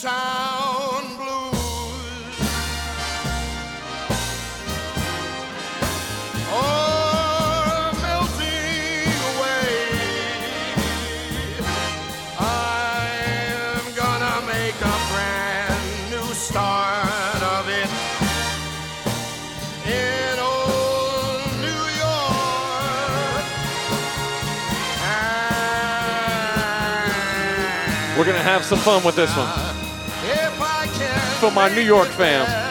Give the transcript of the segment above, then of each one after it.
town blues. Are melting away. I'm gonna make a brand new start of it in old New York. We're gonna have some fun with this one. For my New York fam.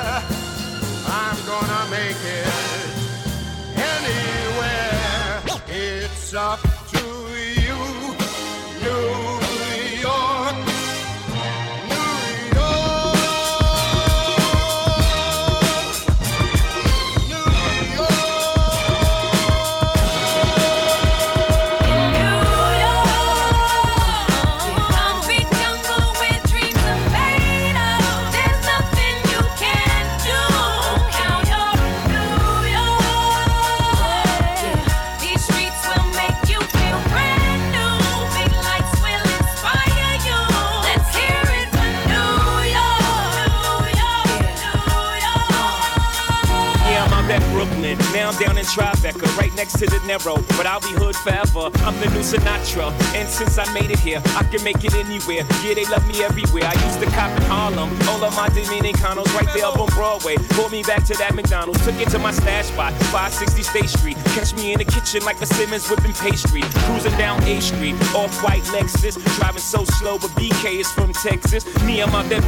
Tribeca, right next to the Narrow. But I'll be hood forever. I'm the new Sinatra. And since I made it here, I can make it anywhere. Yeah, they love me everywhere. I used to cop in Harlem. All of my Dominicanos right there up on Broadway. Pulled me back to that McDonald's. Took it to my stash spot, 560 State Street. Catch me in the kitchen like a Simmons whipping pastry. Cruising down A Street, off-white Lexus. Driving so slow, but BK is from Texas. Me, I'm out that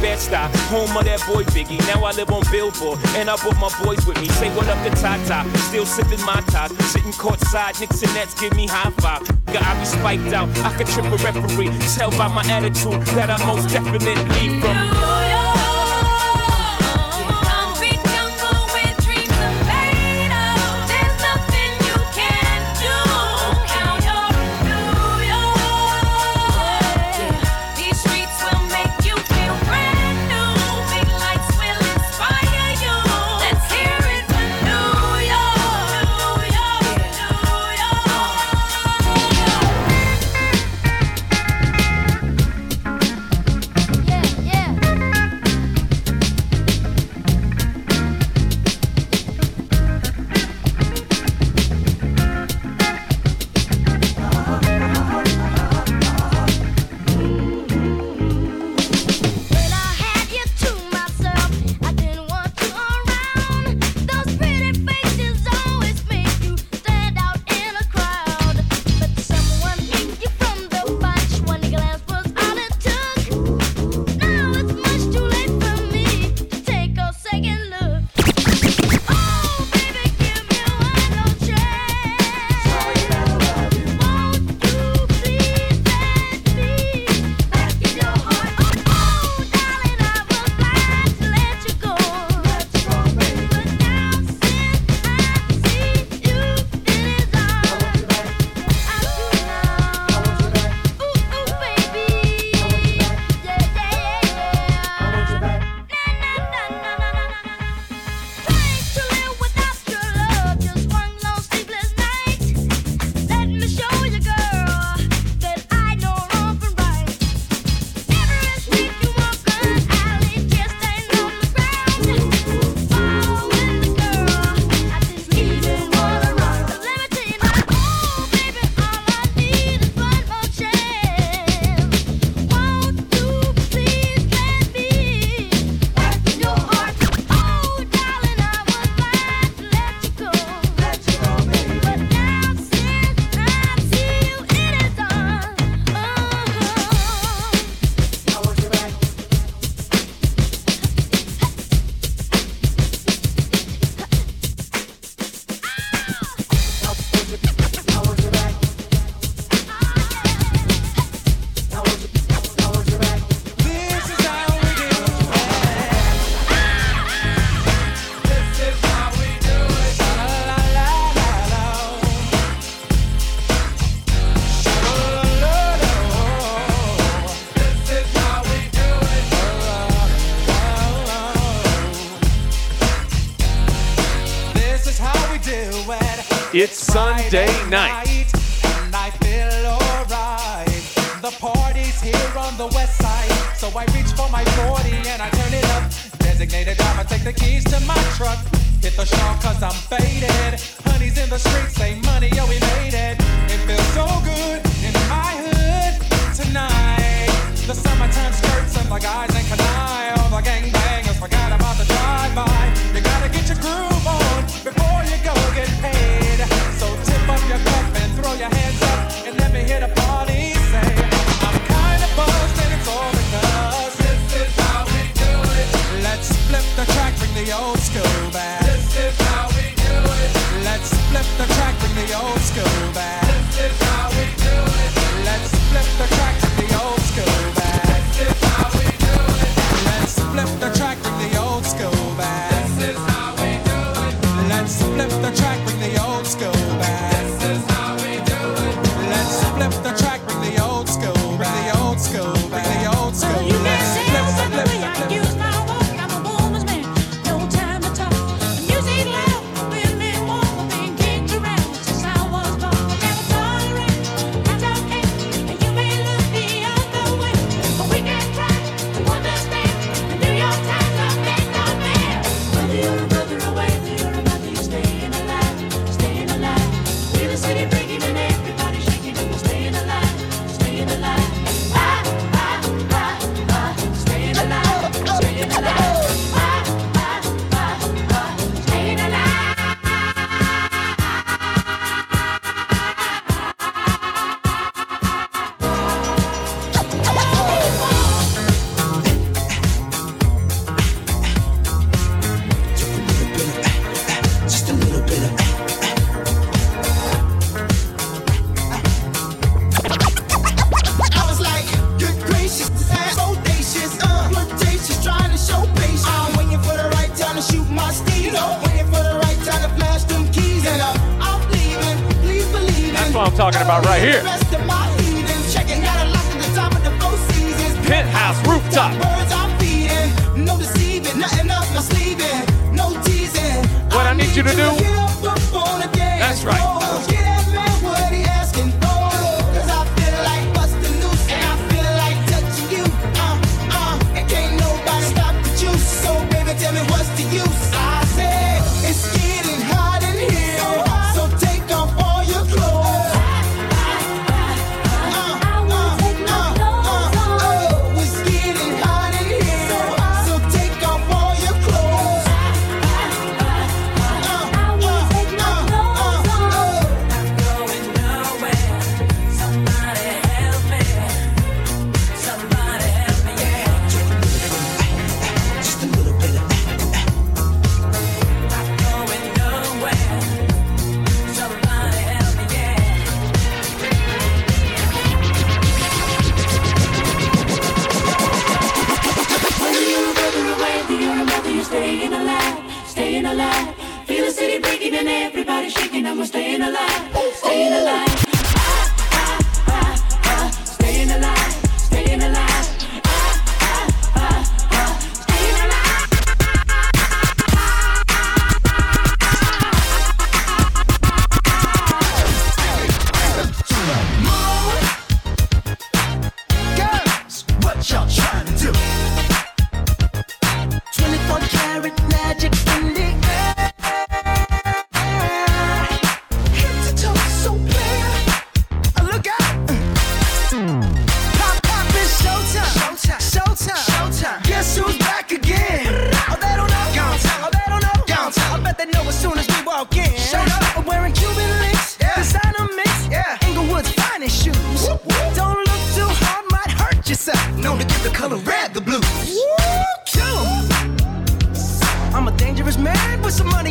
home of that boy Biggie. Now I live on Billboard, and I brought my boys with me. Say what up to Tata, still sipping my top. Sitting courtside, Knicks and Nets give me high five. I be spiked out, I could trip a referee. Tell by my attitude that I most definitely from.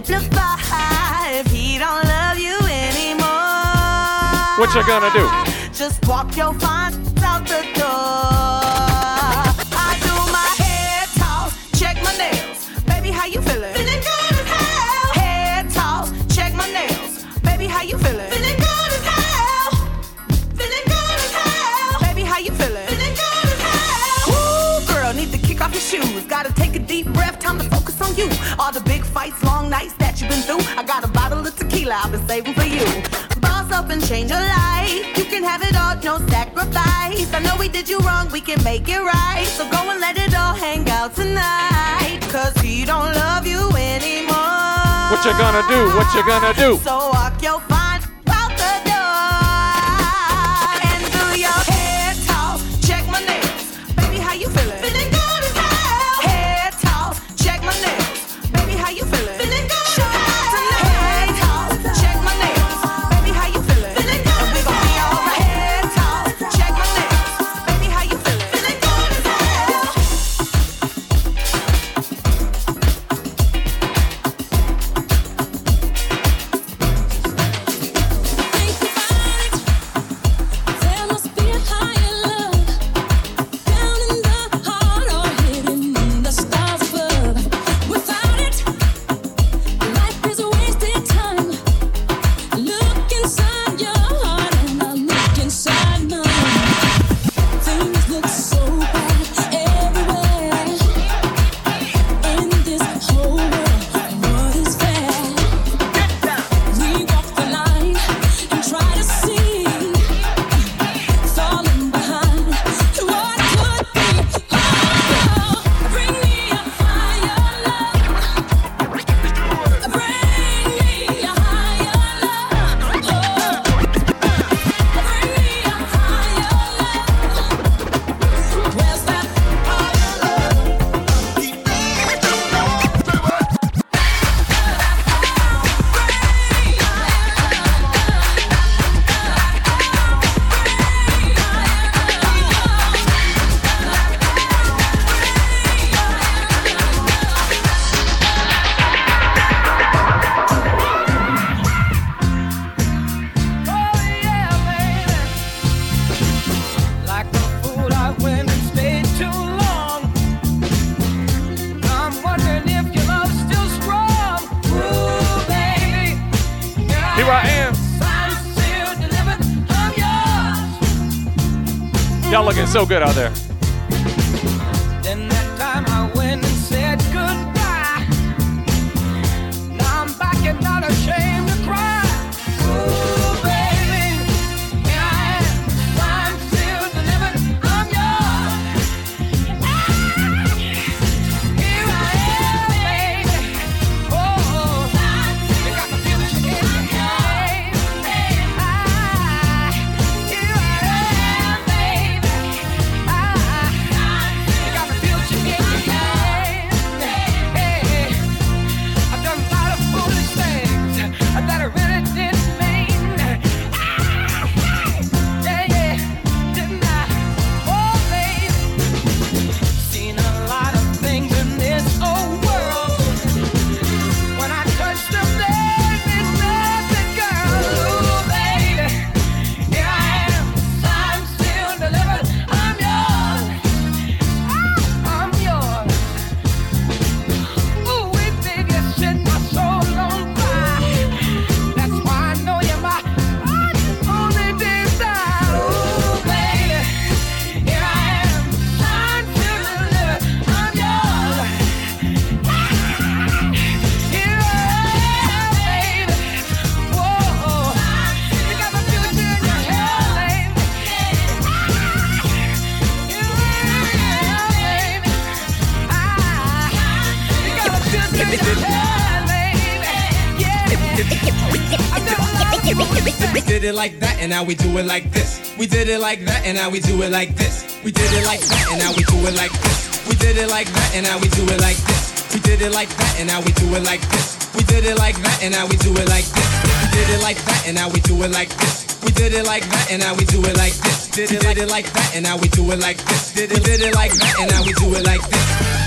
simplify if he don't love you anymore. What you gonna do? Just walk your fine. waiting for you. Boss up and change your life. You can have it all, no sacrifice. I know we did you wrong, we can make it right. So go and let it all hang out tonight. Cause he don't love you anymore. What you gonna do? What you gonna do? So I so good out there. it like that, and now we do it like this. We did it like that, and now we do it like this. We did it like that, and now we do it like this. We did it like that, and now we do it like this. We did it like that, and now we do it like this. We did it like that, and now we do it like this. We did it like that, and now we do it like this. We did it like that, and now we do it like this. Did it like that, and now we do it like this. Did it like that, and now we do it like this.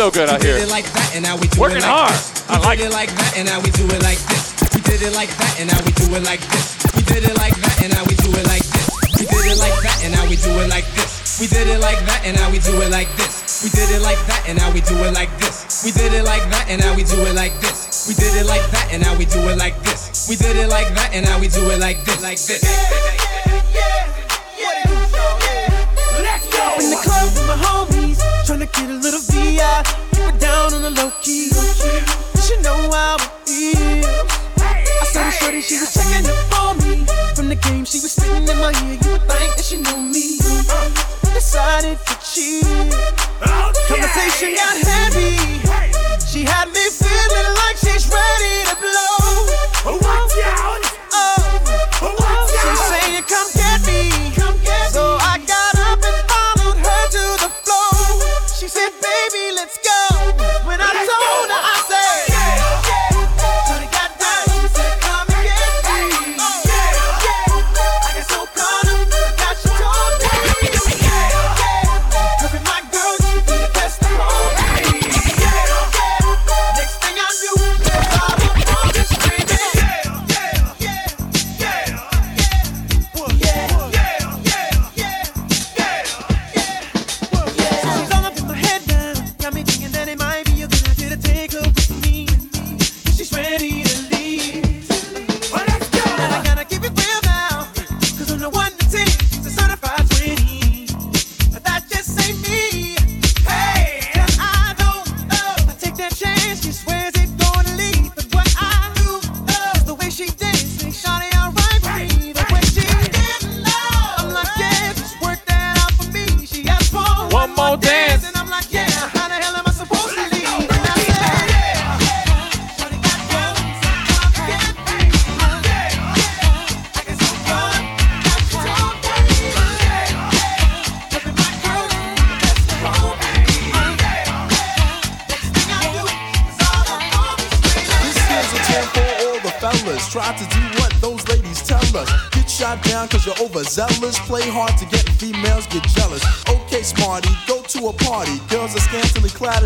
so good out here. Working hard. I like it like that, and now we do it like this. We did it like that, and now we do it like this. We did it like that, and now we do it like this. We did it like that, and now we do it like this. We did it like that, and now we do it like this. We did it like that, and now we do it like this. We did it like that, and now we do it like this. We did it like that, and now we do it like this. We did it like that, and now we do it like this, like this. get a little VI. Keep it down on the low key.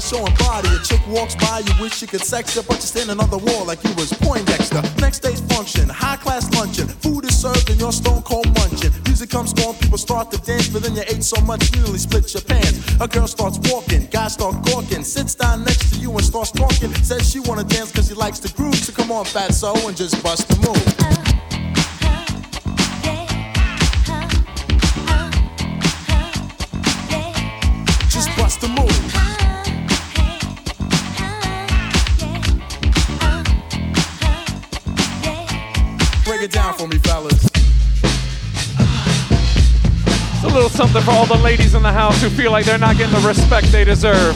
showing body. A chick walks by, you wish you could sex her, but you're standing on the wall like you was Poindexter. Next day's function, high class luncheon. Food is served and you're stone cold munching. Music comes on, people start to dance, but then you ate so much you nearly split your pants. A girl starts walking, guys start gawking, sits down next to you and starts talking. Says she wanna dance cause she likes the groove, so come on, fat so and just bust feel like they're not getting the respect they deserve.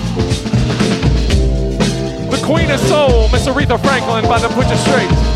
The Queen of Soul, Miss Aretha Franklin, by the put straight.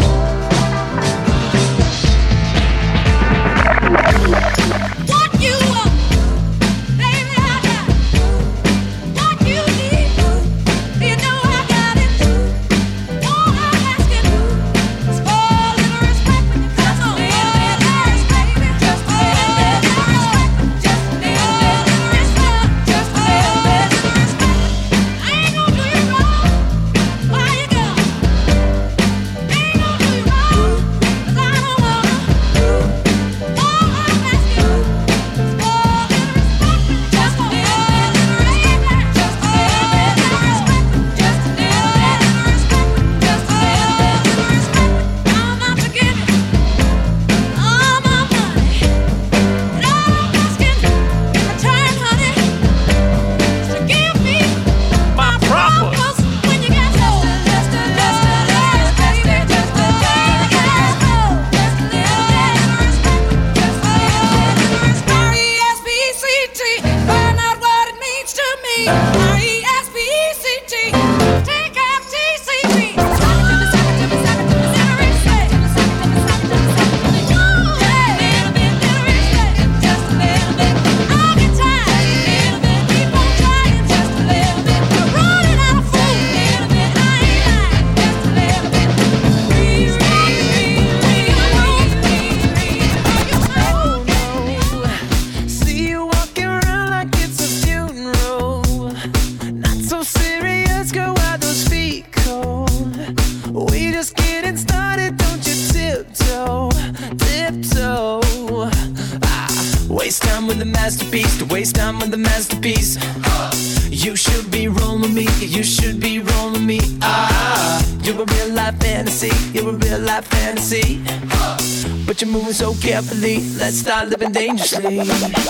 sleep.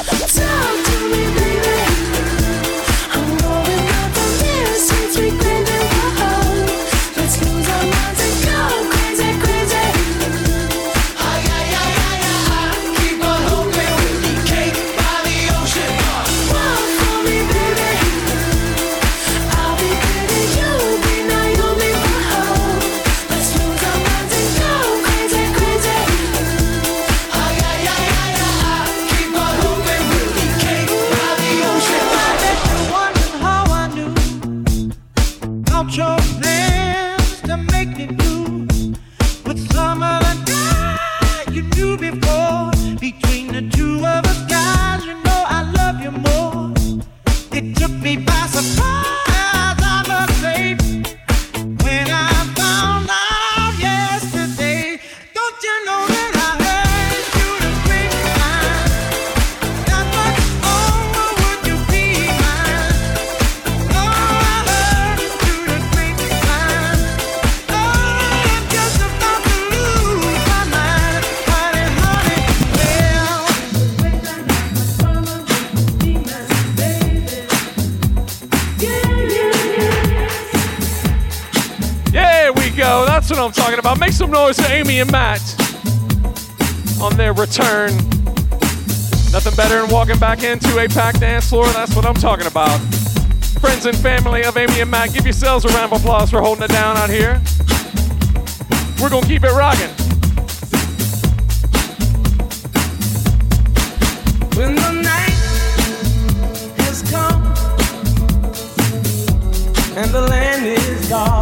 walking back into a packed dance floor. That's what I'm talking about. Friends and family of Amy and Matt, give yourselves a round of applause for holding it down out here. We're gonna keep it rocking. When the night has come and the land is dark.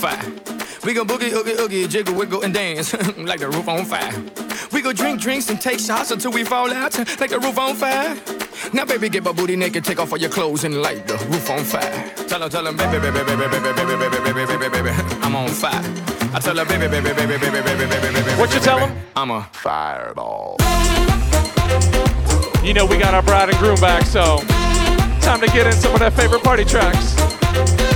fire. We gon' boogie, oogie, oogie, jiggle, wiggle, and dance like the roof on fire. We go drink drinks and take shots until we fall out like the roof on fire. Now, baby, get my booty naked, take off all your clothes and light the roof on fire. Tell her, tell her, baby, baby, baby, baby, baby, baby, baby, baby, baby, baby, I'm on fire. I tell her, baby, baby, baby, baby, baby, baby, baby, baby. What you tell him? I'm a fireball. You know we got our bride and groom back, so time to get in some of their favorite party tracks.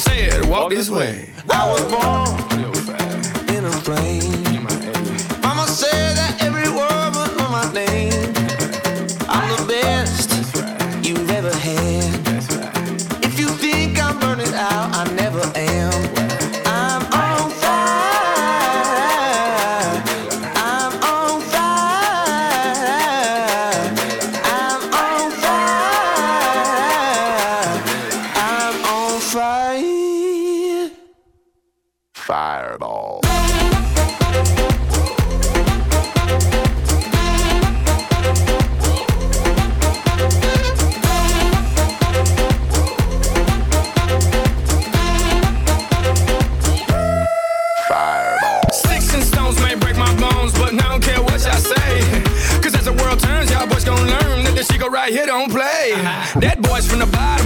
Said, Walk this way. I was born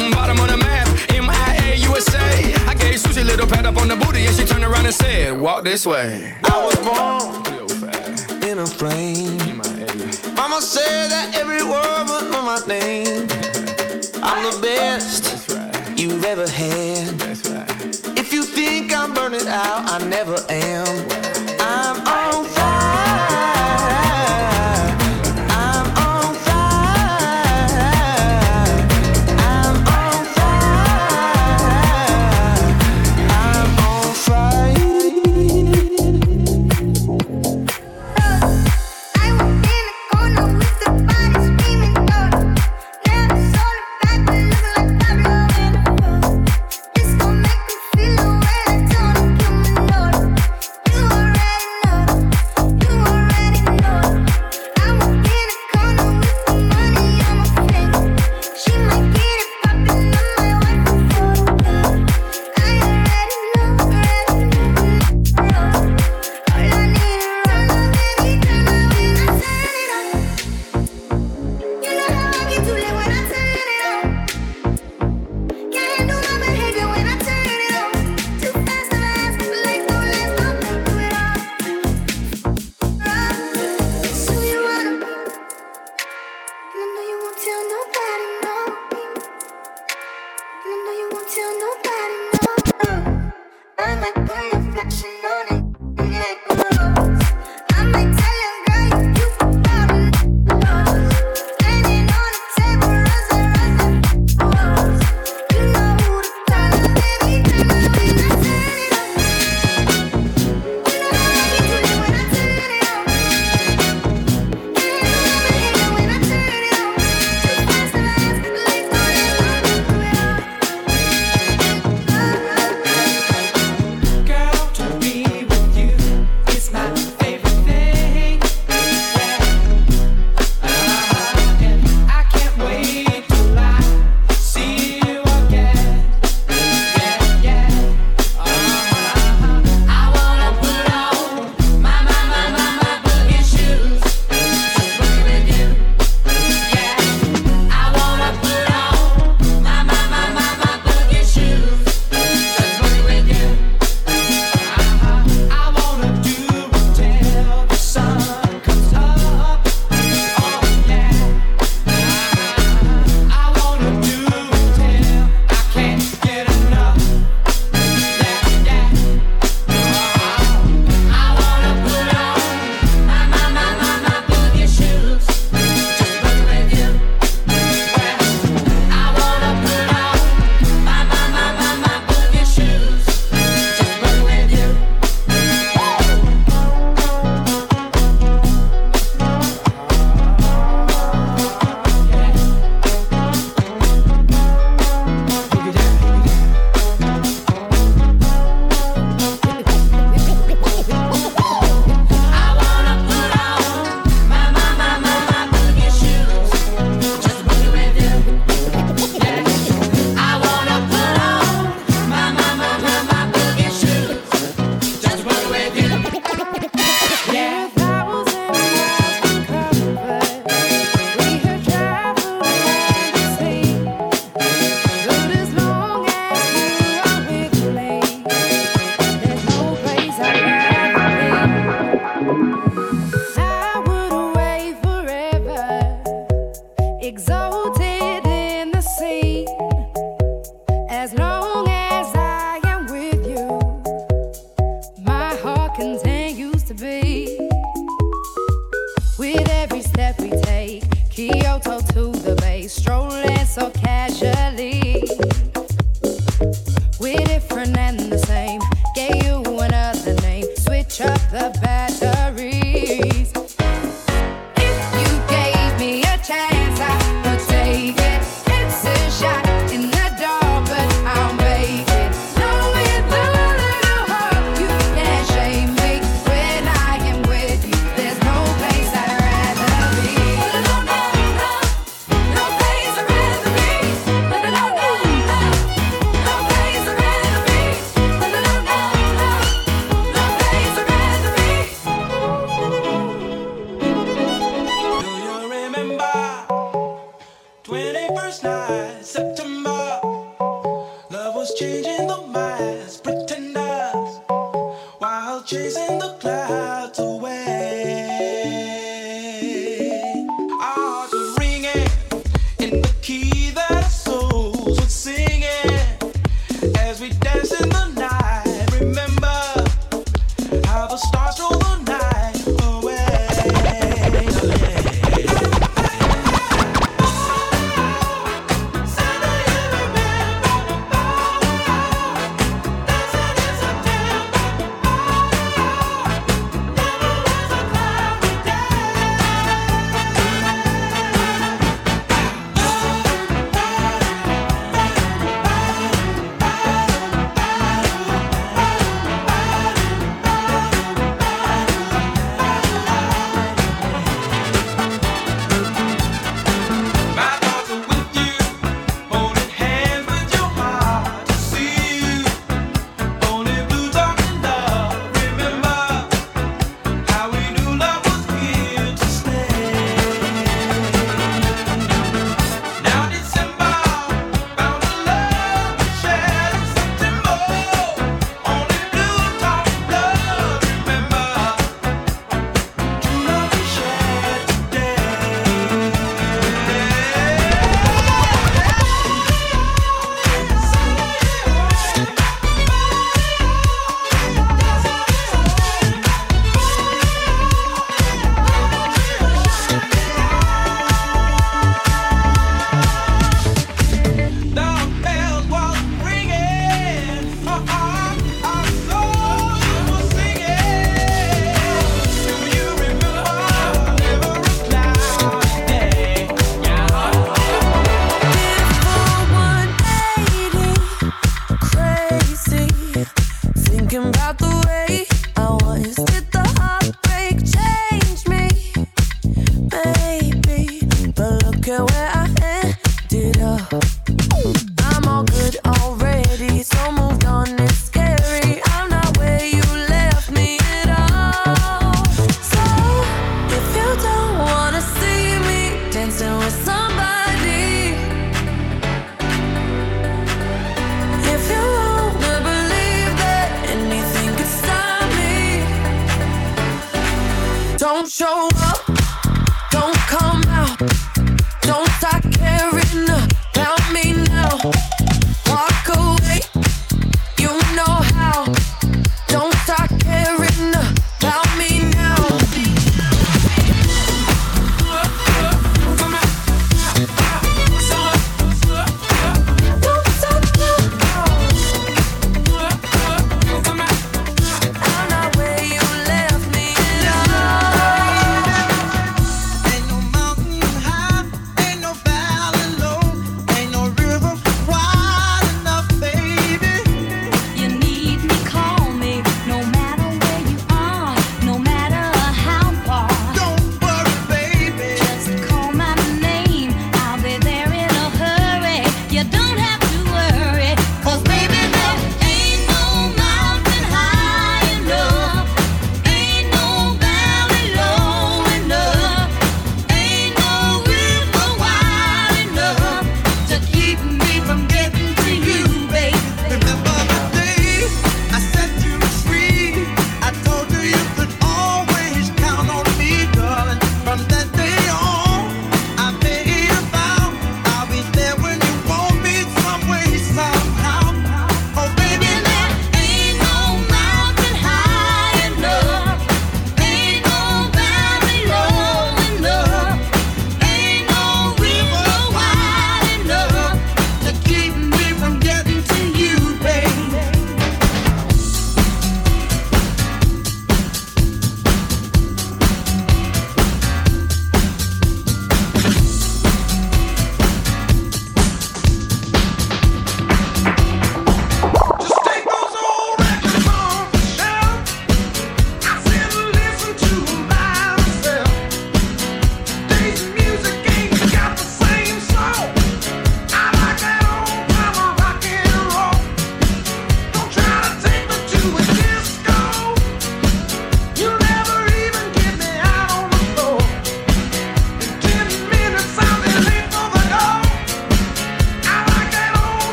the bottom, of the map. M-I-A USA. I gave Susie a little pat up on the booty and she turned around and said, Walk this way. I was born in a plane. Mama said that every word was on my name. I'm the best you've ever had. If you think I'm burning out, I never am.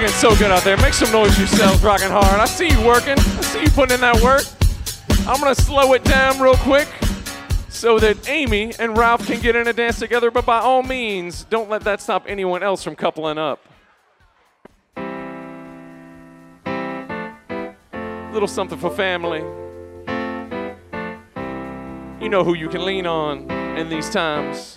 looking so good out there. Make some noise yourselves, rocking hard. I see you working. I see you putting in that work. I'm gonna slow it down real quick so that Amy and Ralph can get in a dance together. But by all means, don't let that stop anyone else from coupling up. Little something for family. You know who you can lean on in these times.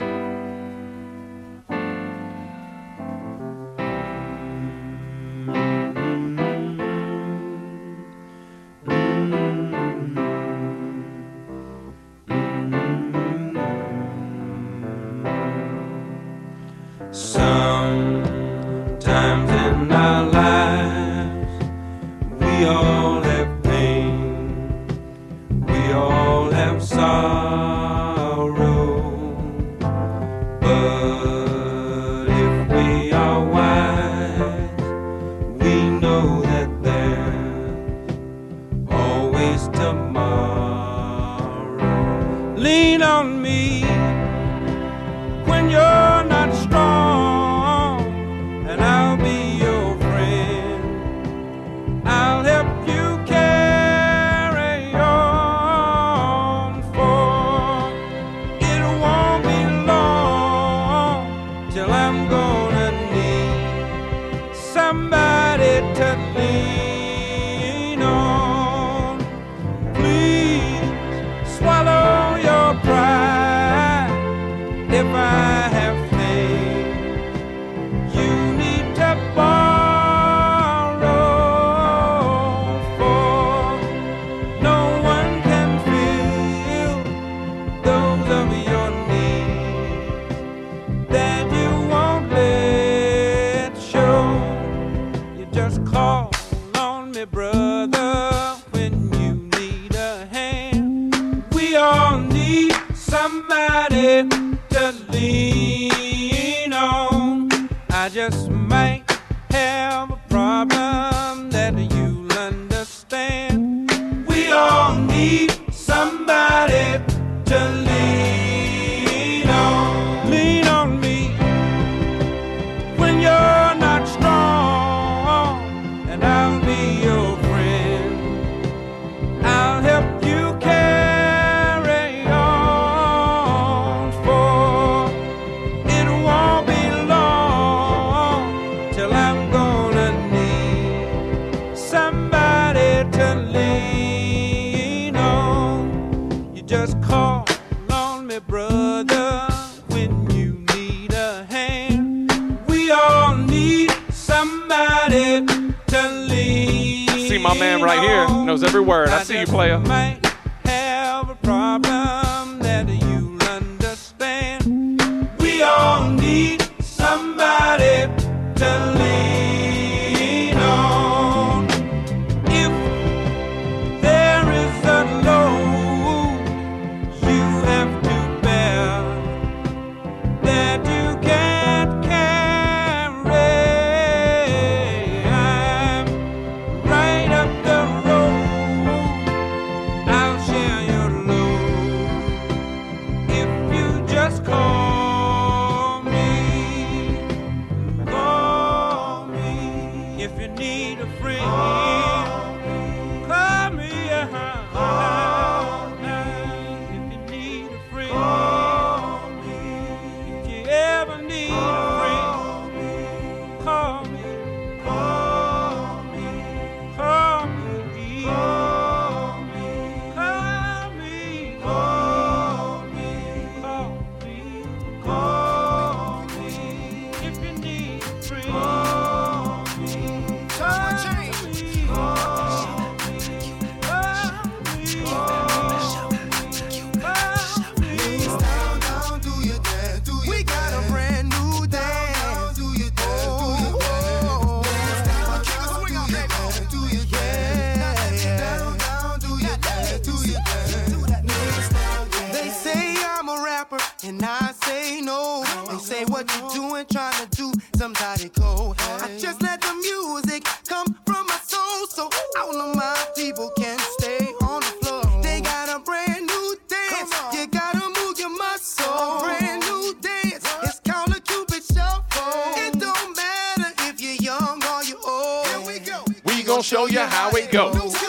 somebody to lean See my man right here knows every word. I, I see you, player. Might have a problem that you understand. We all need somebody to lean. how it goes.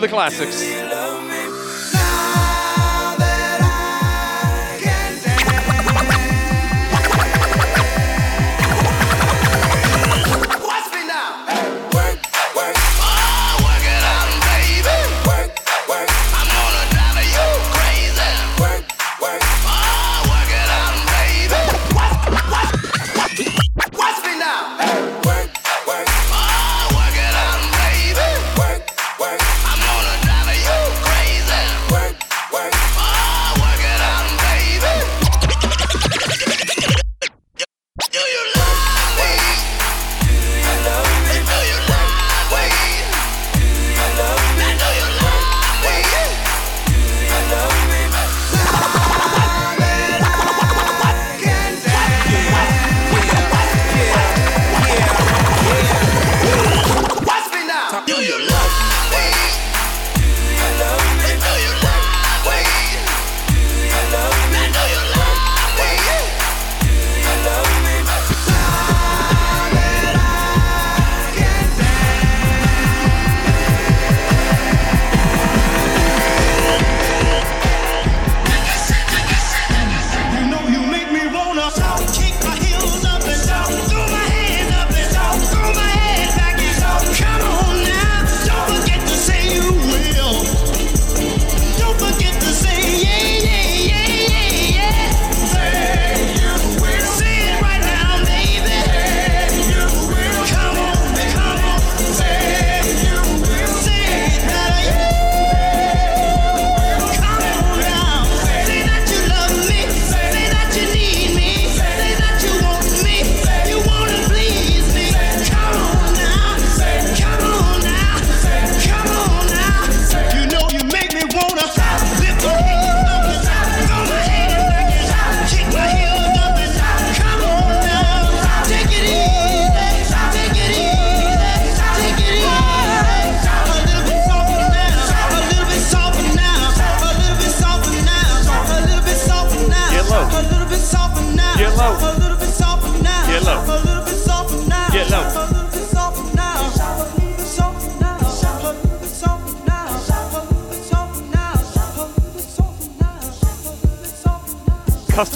to the classics.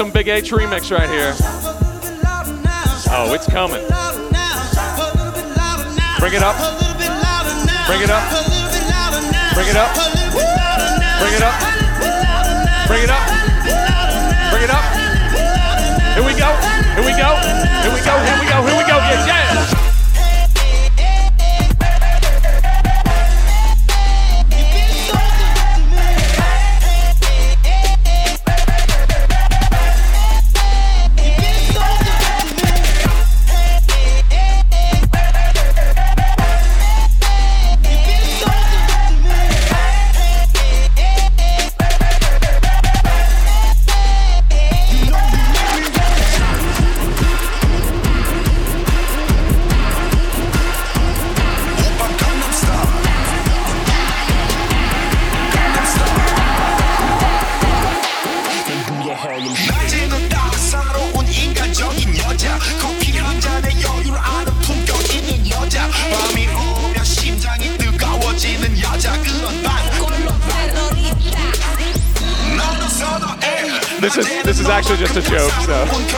some Bigg H remix right here. Oh, it's coming. Bring it up. Bring it up. Bring it up. Bring it up. Bring it up. Bring it up. Here we go. Here we go. Here we go. Here we go. Here we go. Yeah, yeah. A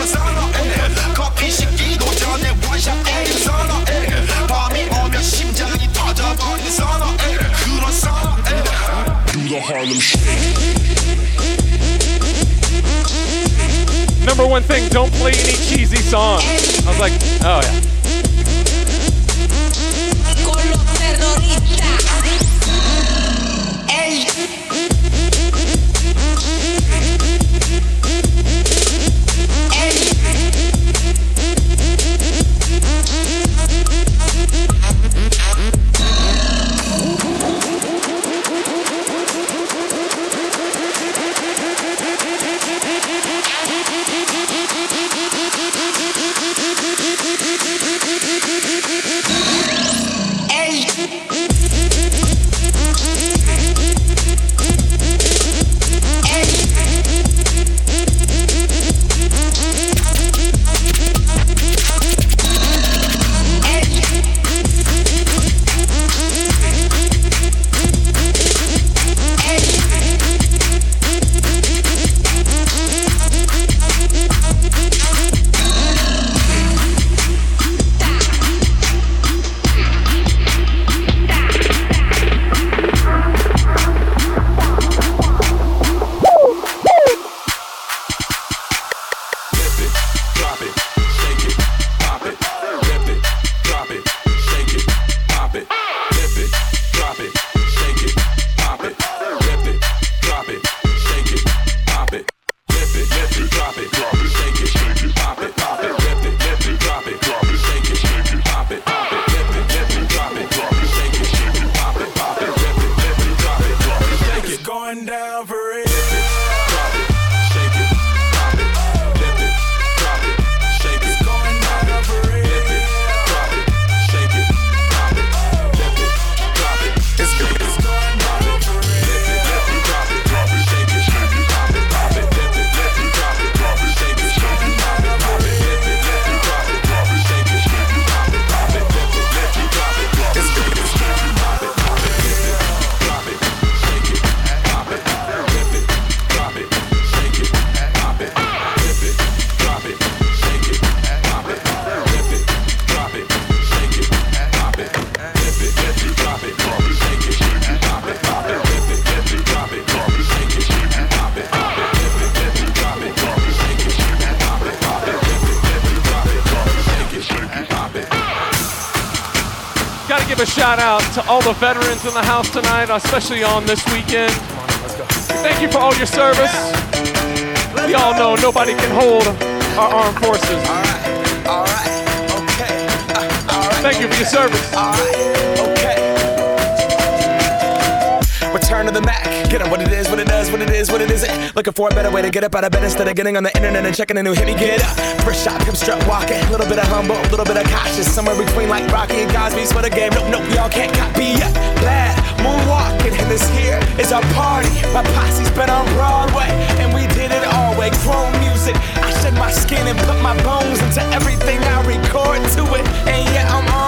the veterans in the house tonight, especially on this weekend. Thank you for all your service. We all know nobody can hold our armed forces. Thank you for your service. Return to the Mack. Get it what it is, what it does, what it is, what it isn't. Looking for a better way to get up out of bed instead of getting on the internet and checking a new hit. Me get up. First shot, come strut walking. A little bit of humble, a little bit of cautious. Somewhere between like Rocky and Cosby's for the game. Nope, nope, y'all can't copy yet. Bad moonwalking, and this here is our party. My posse's been on Broadway, and we did it all way. Chrome music. I shed my skin and put my bones into everything I record to it. And yeah, I'm on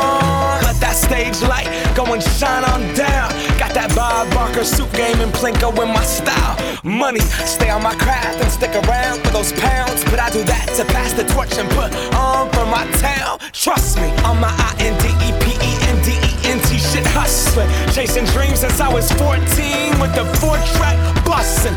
stage light. Go and shine on down. Got that Bob Barker suit game and Plinko in my style. Money, stay on my craft and stick around for those pounds. But I do that to pass the torch and put on for my town. Trust me, on my I N D E P E N D E N T shit hustling. Chasing dreams since I was 14 with the four track bustin'.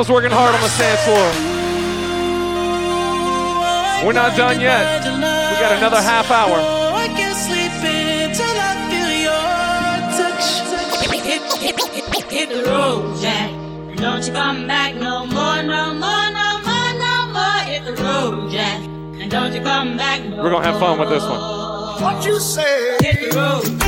Miles working hard on the sand floor. We're not done yet. We got another half hour. hit the road, Jack. Don't you come back no more, no more, no more, no more. Hit the road, Jack. And don't you come back no We're gonna have fun with this one. What you say? Hit the road.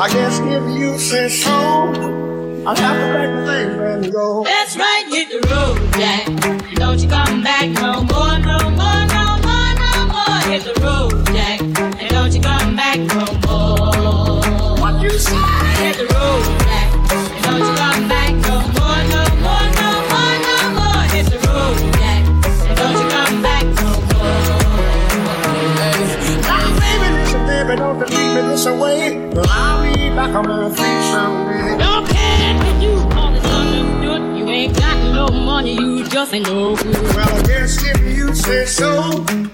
I guess if you say so, I'll have to pack my things and go. That's right, hit the road, Jack. Don't you come back no ain't no good. Well, I guess if you say so.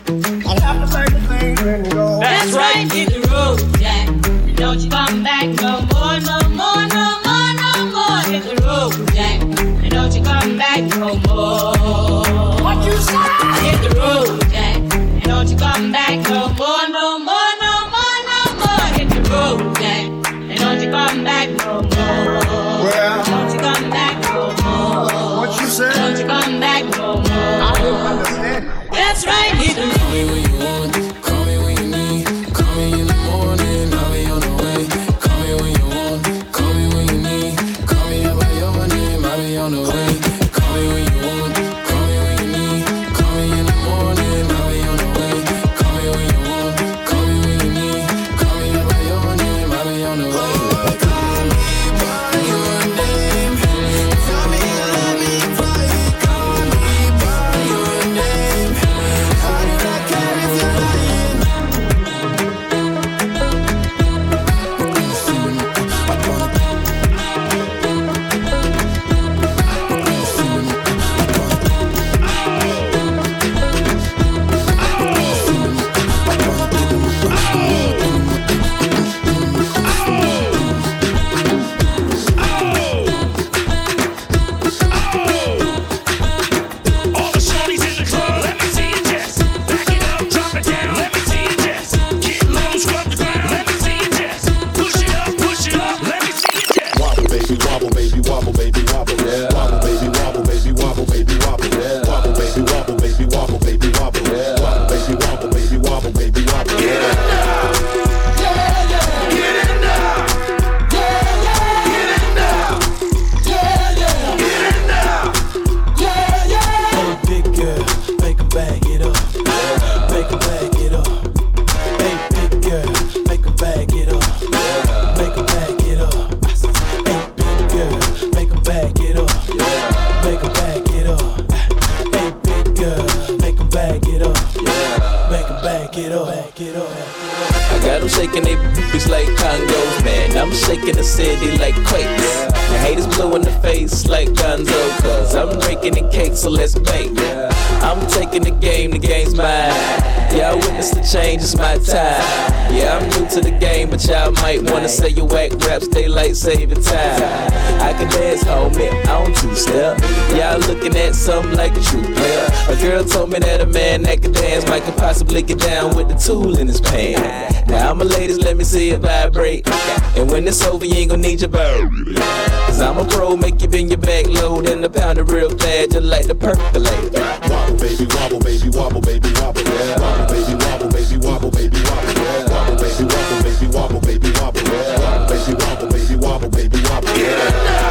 Raps, daylight saving time. I can dance, homie, on two step. Y'all looking at something like a true player. A girl told me that a man that can dance might could possibly get down with the tool in his pants. Now, I'm a ladies, let me see it vibrate. And when it's over, you ain't gonna need your bird. Cause I'm a pro, make you bend your back low, then the pound it real fast, just like the percolate. Wobble, baby, wobble, baby, wobble, baby, wobble, yeah. Wobble, baby, wobble, baby, wobble, baby, yeah.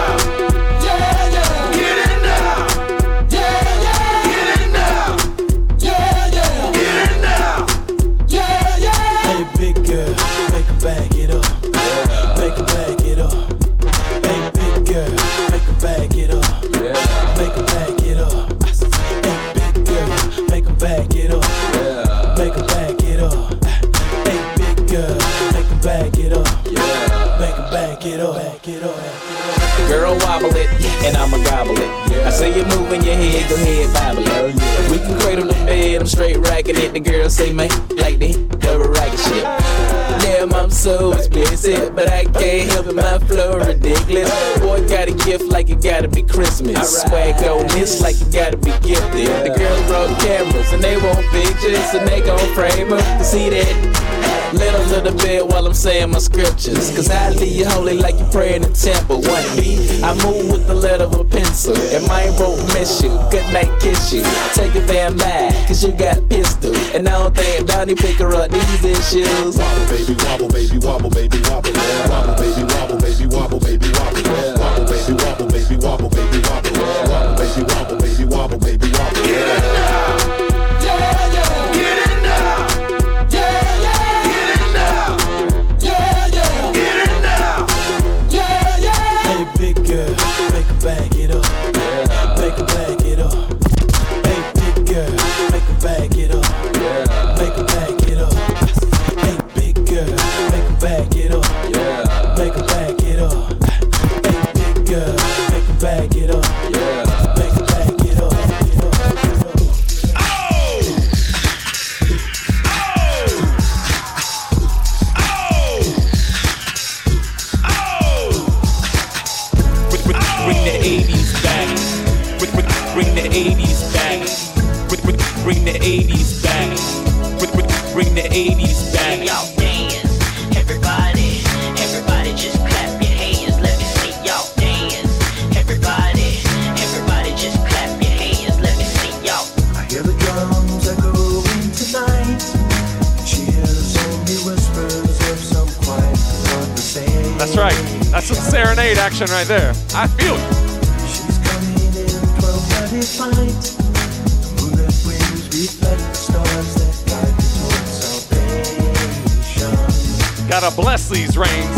Girl, wobble it, and I'ma gobble it. I say you moving your head, go ahead, bobble it. We can cradle the bed, I'm straight racking it. The girls say, man, like the double racket shit. Damn, I'm so explicit, but I can't help it, my flow ridiculous. Boy, got a gift like it gotta be Christmas. Swag on this like you gotta be gifted. The girls brought cameras, and they want pictures, and they gon' frame them to see that. Little little bit while I'm saying my scriptures. Cause I leave you holy like you pray in the temple. One B, I move with the letter of a pencil. And my won't miss you. Good night, kiss you. Take it damn back, cause you got a pistol. And I don't think Donnie pick her up these issues. Wobble, baby, wobble, baby, wobble, baby, wobble, yeah. Wobble, baby, wobble, baby, wobble, baby, wobble, yeah. Wobble, baby, wobble, baby, wobble, baby, wobble, yeah. Wobble, baby, wobble, baby, wobble, baby, wobble, yeah. Action right there. I feel it. She's coming in 12:30 flight. The wings reflect the stars that guide towards salvation. Gotta bless these reins.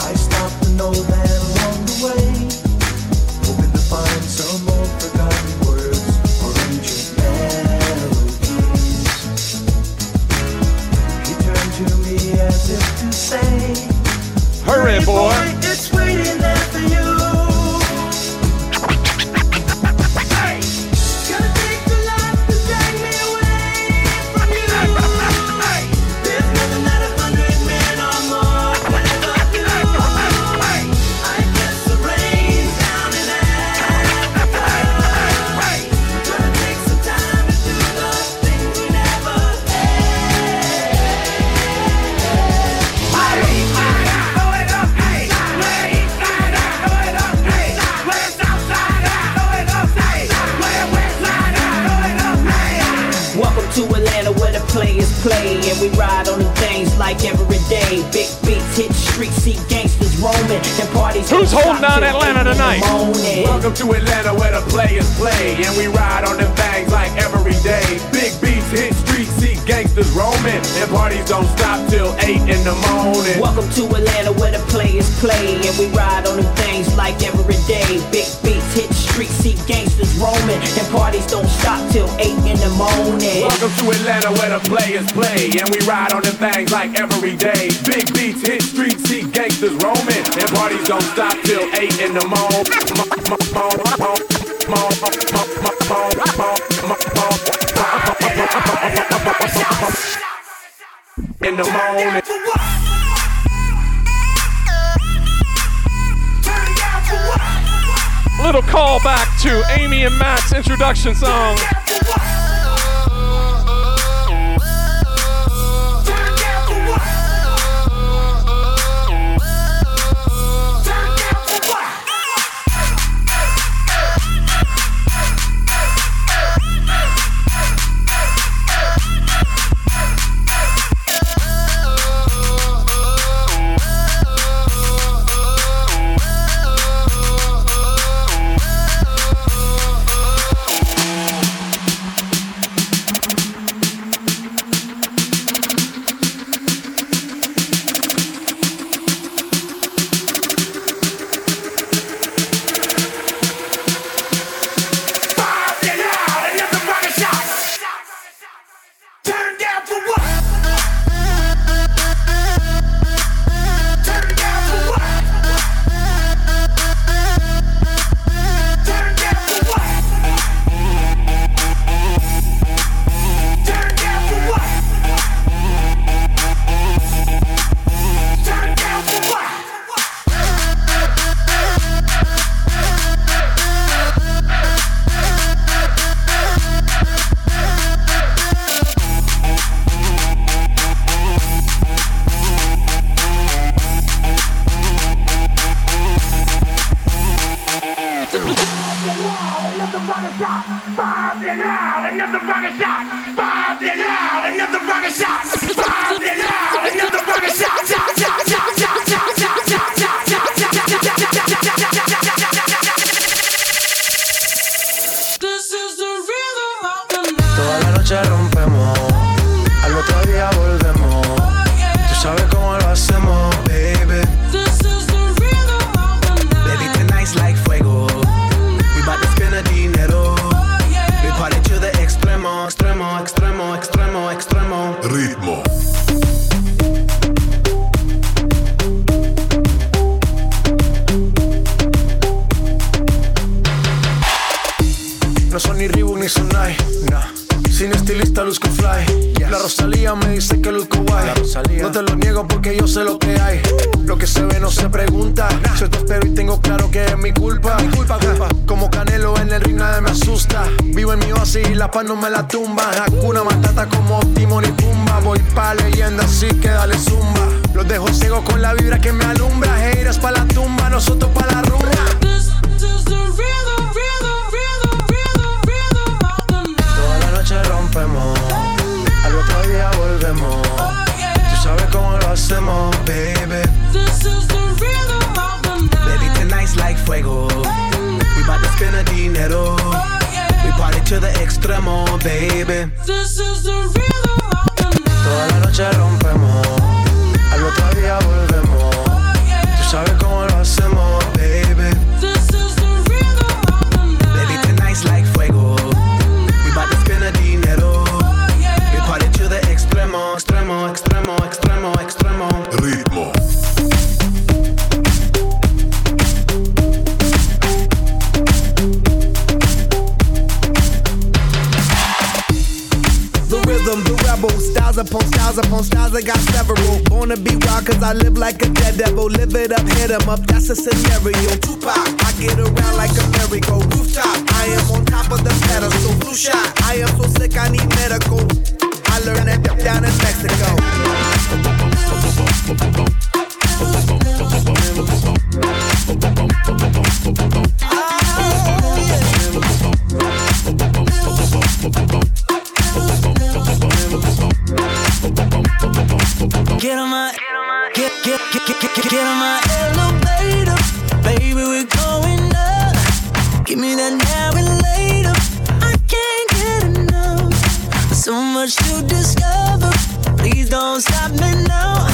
I stop to know that Egyptian song. me that now and later. I can't get enough. So much to discover. Please don't stop me now.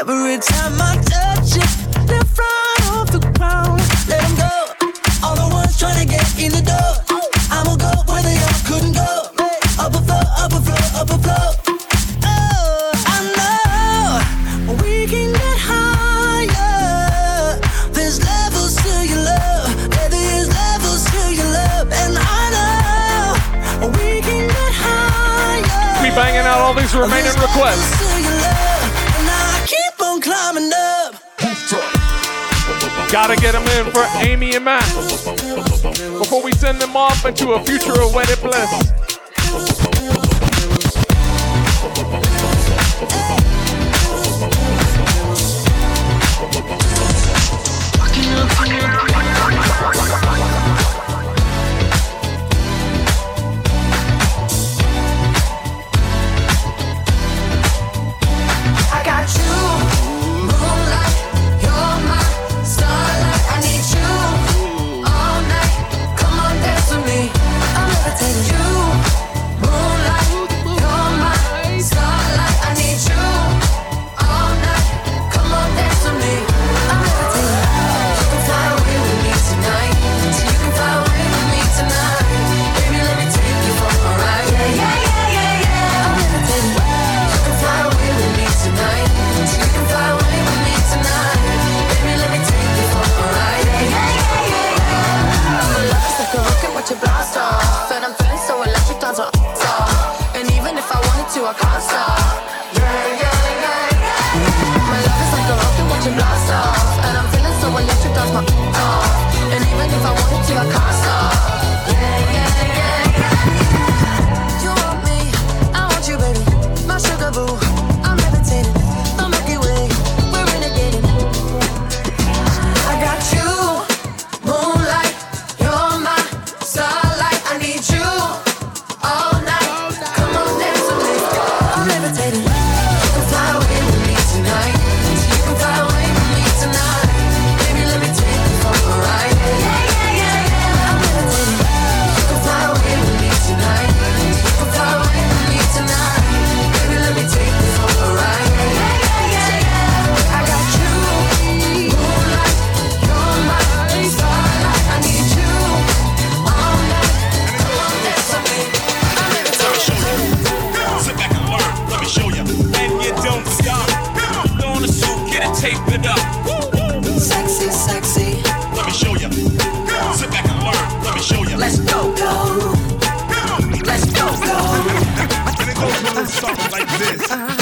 Every time I touch you. to remaining requests. Gotta get them in for Amy and Matt before we send them off into a future of wedded bliss. songs like this.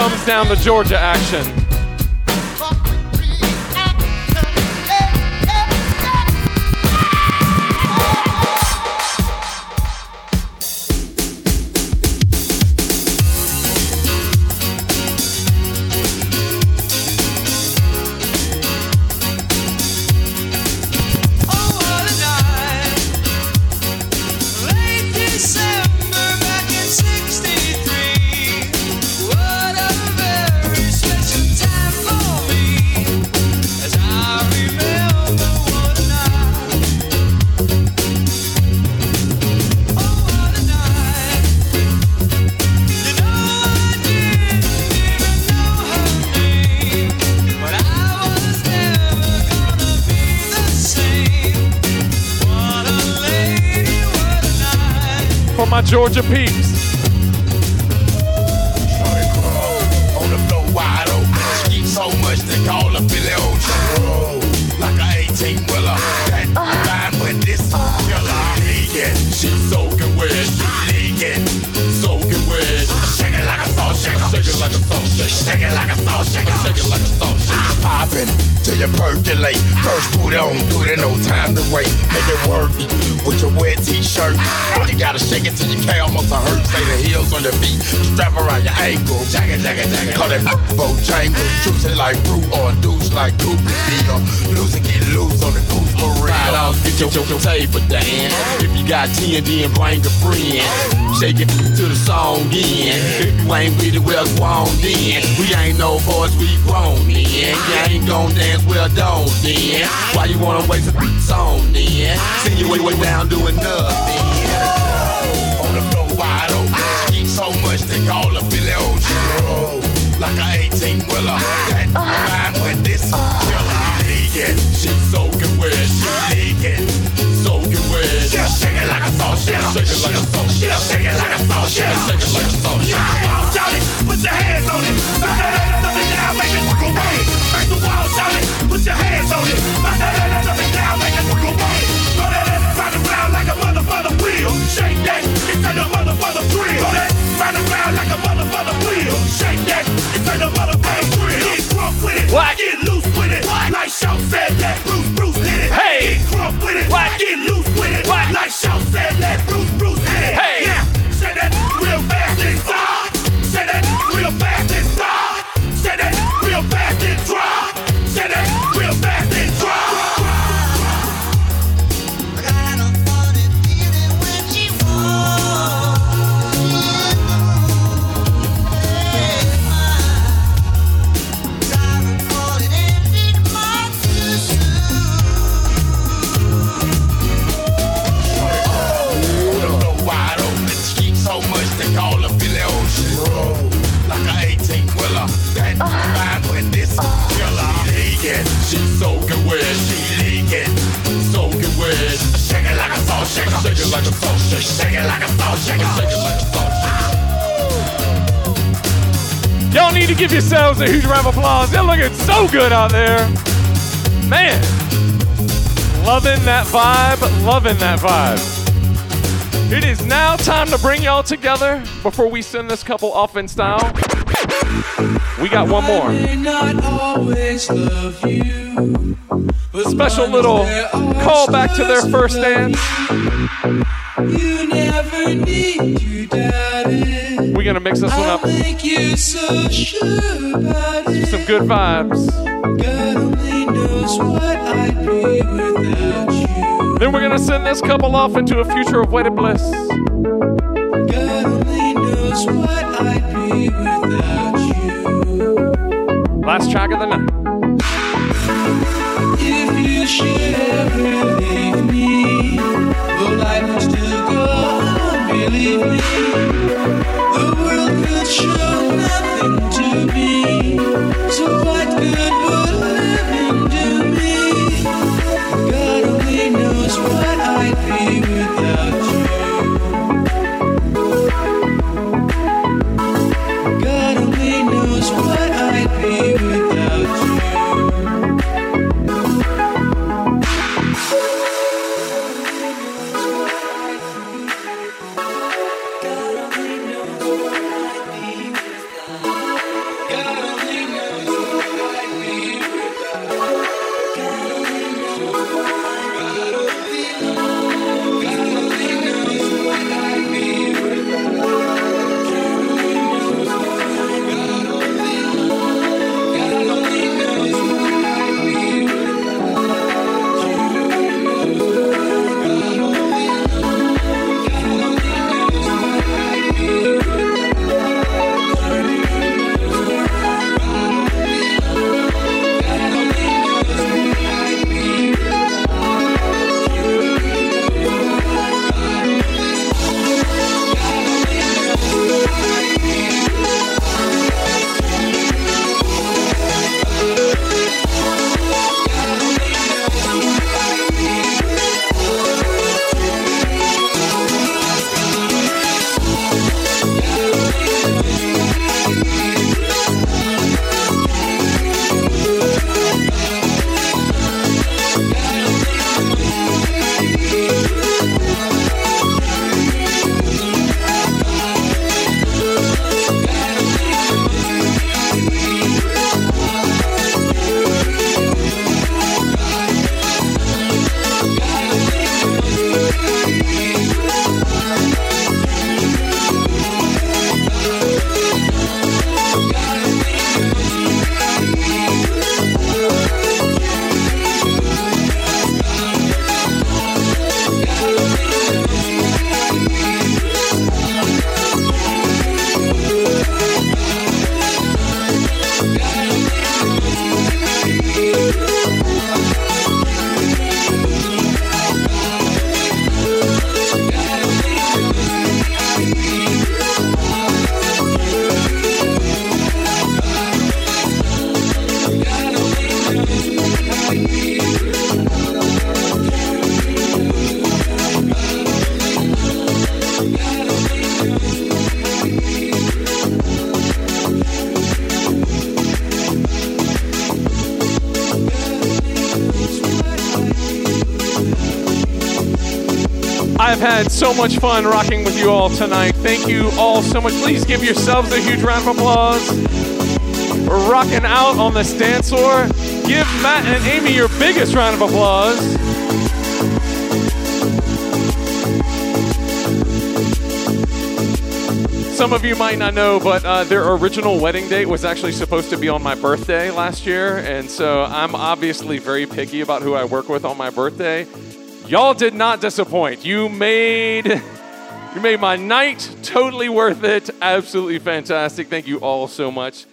Comes down to Georgia action. Georgia peeps. On the floor wide open. Ski so much they call her Billy Ocean. Like a 18 wheeler. That fine with this killer. Leaking. She soaking wet. She. Soaking wet. Shake it like a salt shaker. Shake it like a salt shaker. Shake it like a salt shaker. Shake it like a salt shaker. Popping till you percolate. First it on, do it, no time to wait. Make it work with your wet t-shirt. You gotta shake it till your K almost hurt. Say the heels on your feet, strap around your ankle. Jacket, jacket, jacket. Call that boat jangle. Choose it like fruit or a douche like Deal. Lose and get loose on the goose Ride off, get your, your, table dance. If you got 10, then bring a friend. Shake it to the song in. If you ain't with it, well, go on then. We ain't no boys, we grown then. You ain't gon' dance, well, don't then. Why you wanna waste a song then? See you way, way down doing nothing. On the floor wide open. Eat so much they call her Billy Ocean. Like a 18 wheeler. That uh-huh. fine with this killer. Leaking. She soaking Shake it like a shaker. Shake it like a shaker. Shake it like a shaker. Come on, shout it. Put your hands on it. Back that ass and down. Make it work away. Make the wall shout it. Put your hands on it. Back that ass and down. Make it work away. Throw that round and round like a mother mother wheel. Shake that. It's a mother mother thrill. Throw that round and round like a mother mother wheel. Shake that. It's a mother mother thrill. Get crunk with it. Get loose with it. What? Like Show said that Bruce Bruce it. Hey. Get with it. What? Get loose with it. What? Like Show said that Bruce Bruce did it. Hey. Yeah. Y'all need to give yourselves a huge round of applause. They're looking so good out there. Man, loving that vibe, loving that vibe. It is now time to bring y'all together before we send this couple off in style. We got one more. May not always love you. Special little callback to their first dance. You never need to doubt it. We're gonna mix this one up. Make you so sure about it. Some good vibes. God only knows what I'd be without you. Then we're gonna send this couple off into a future of wedded bliss. God only knows what I'd be without you. Last track of the night. If had so much fun rocking with you all tonight. Thank you all so much. Please give yourselves a huge round of applause for rocking out on this dance floor. Give Matt and Amy your biggest round of applause. Some of you might not know, but uh, their original wedding date was actually supposed to be on my birthday last year, and so I'm obviously very picky about who I work with on my birthday. Y'all did not disappoint. You made you made my night totally worth it. Absolutely fantastic. Thank you all so much.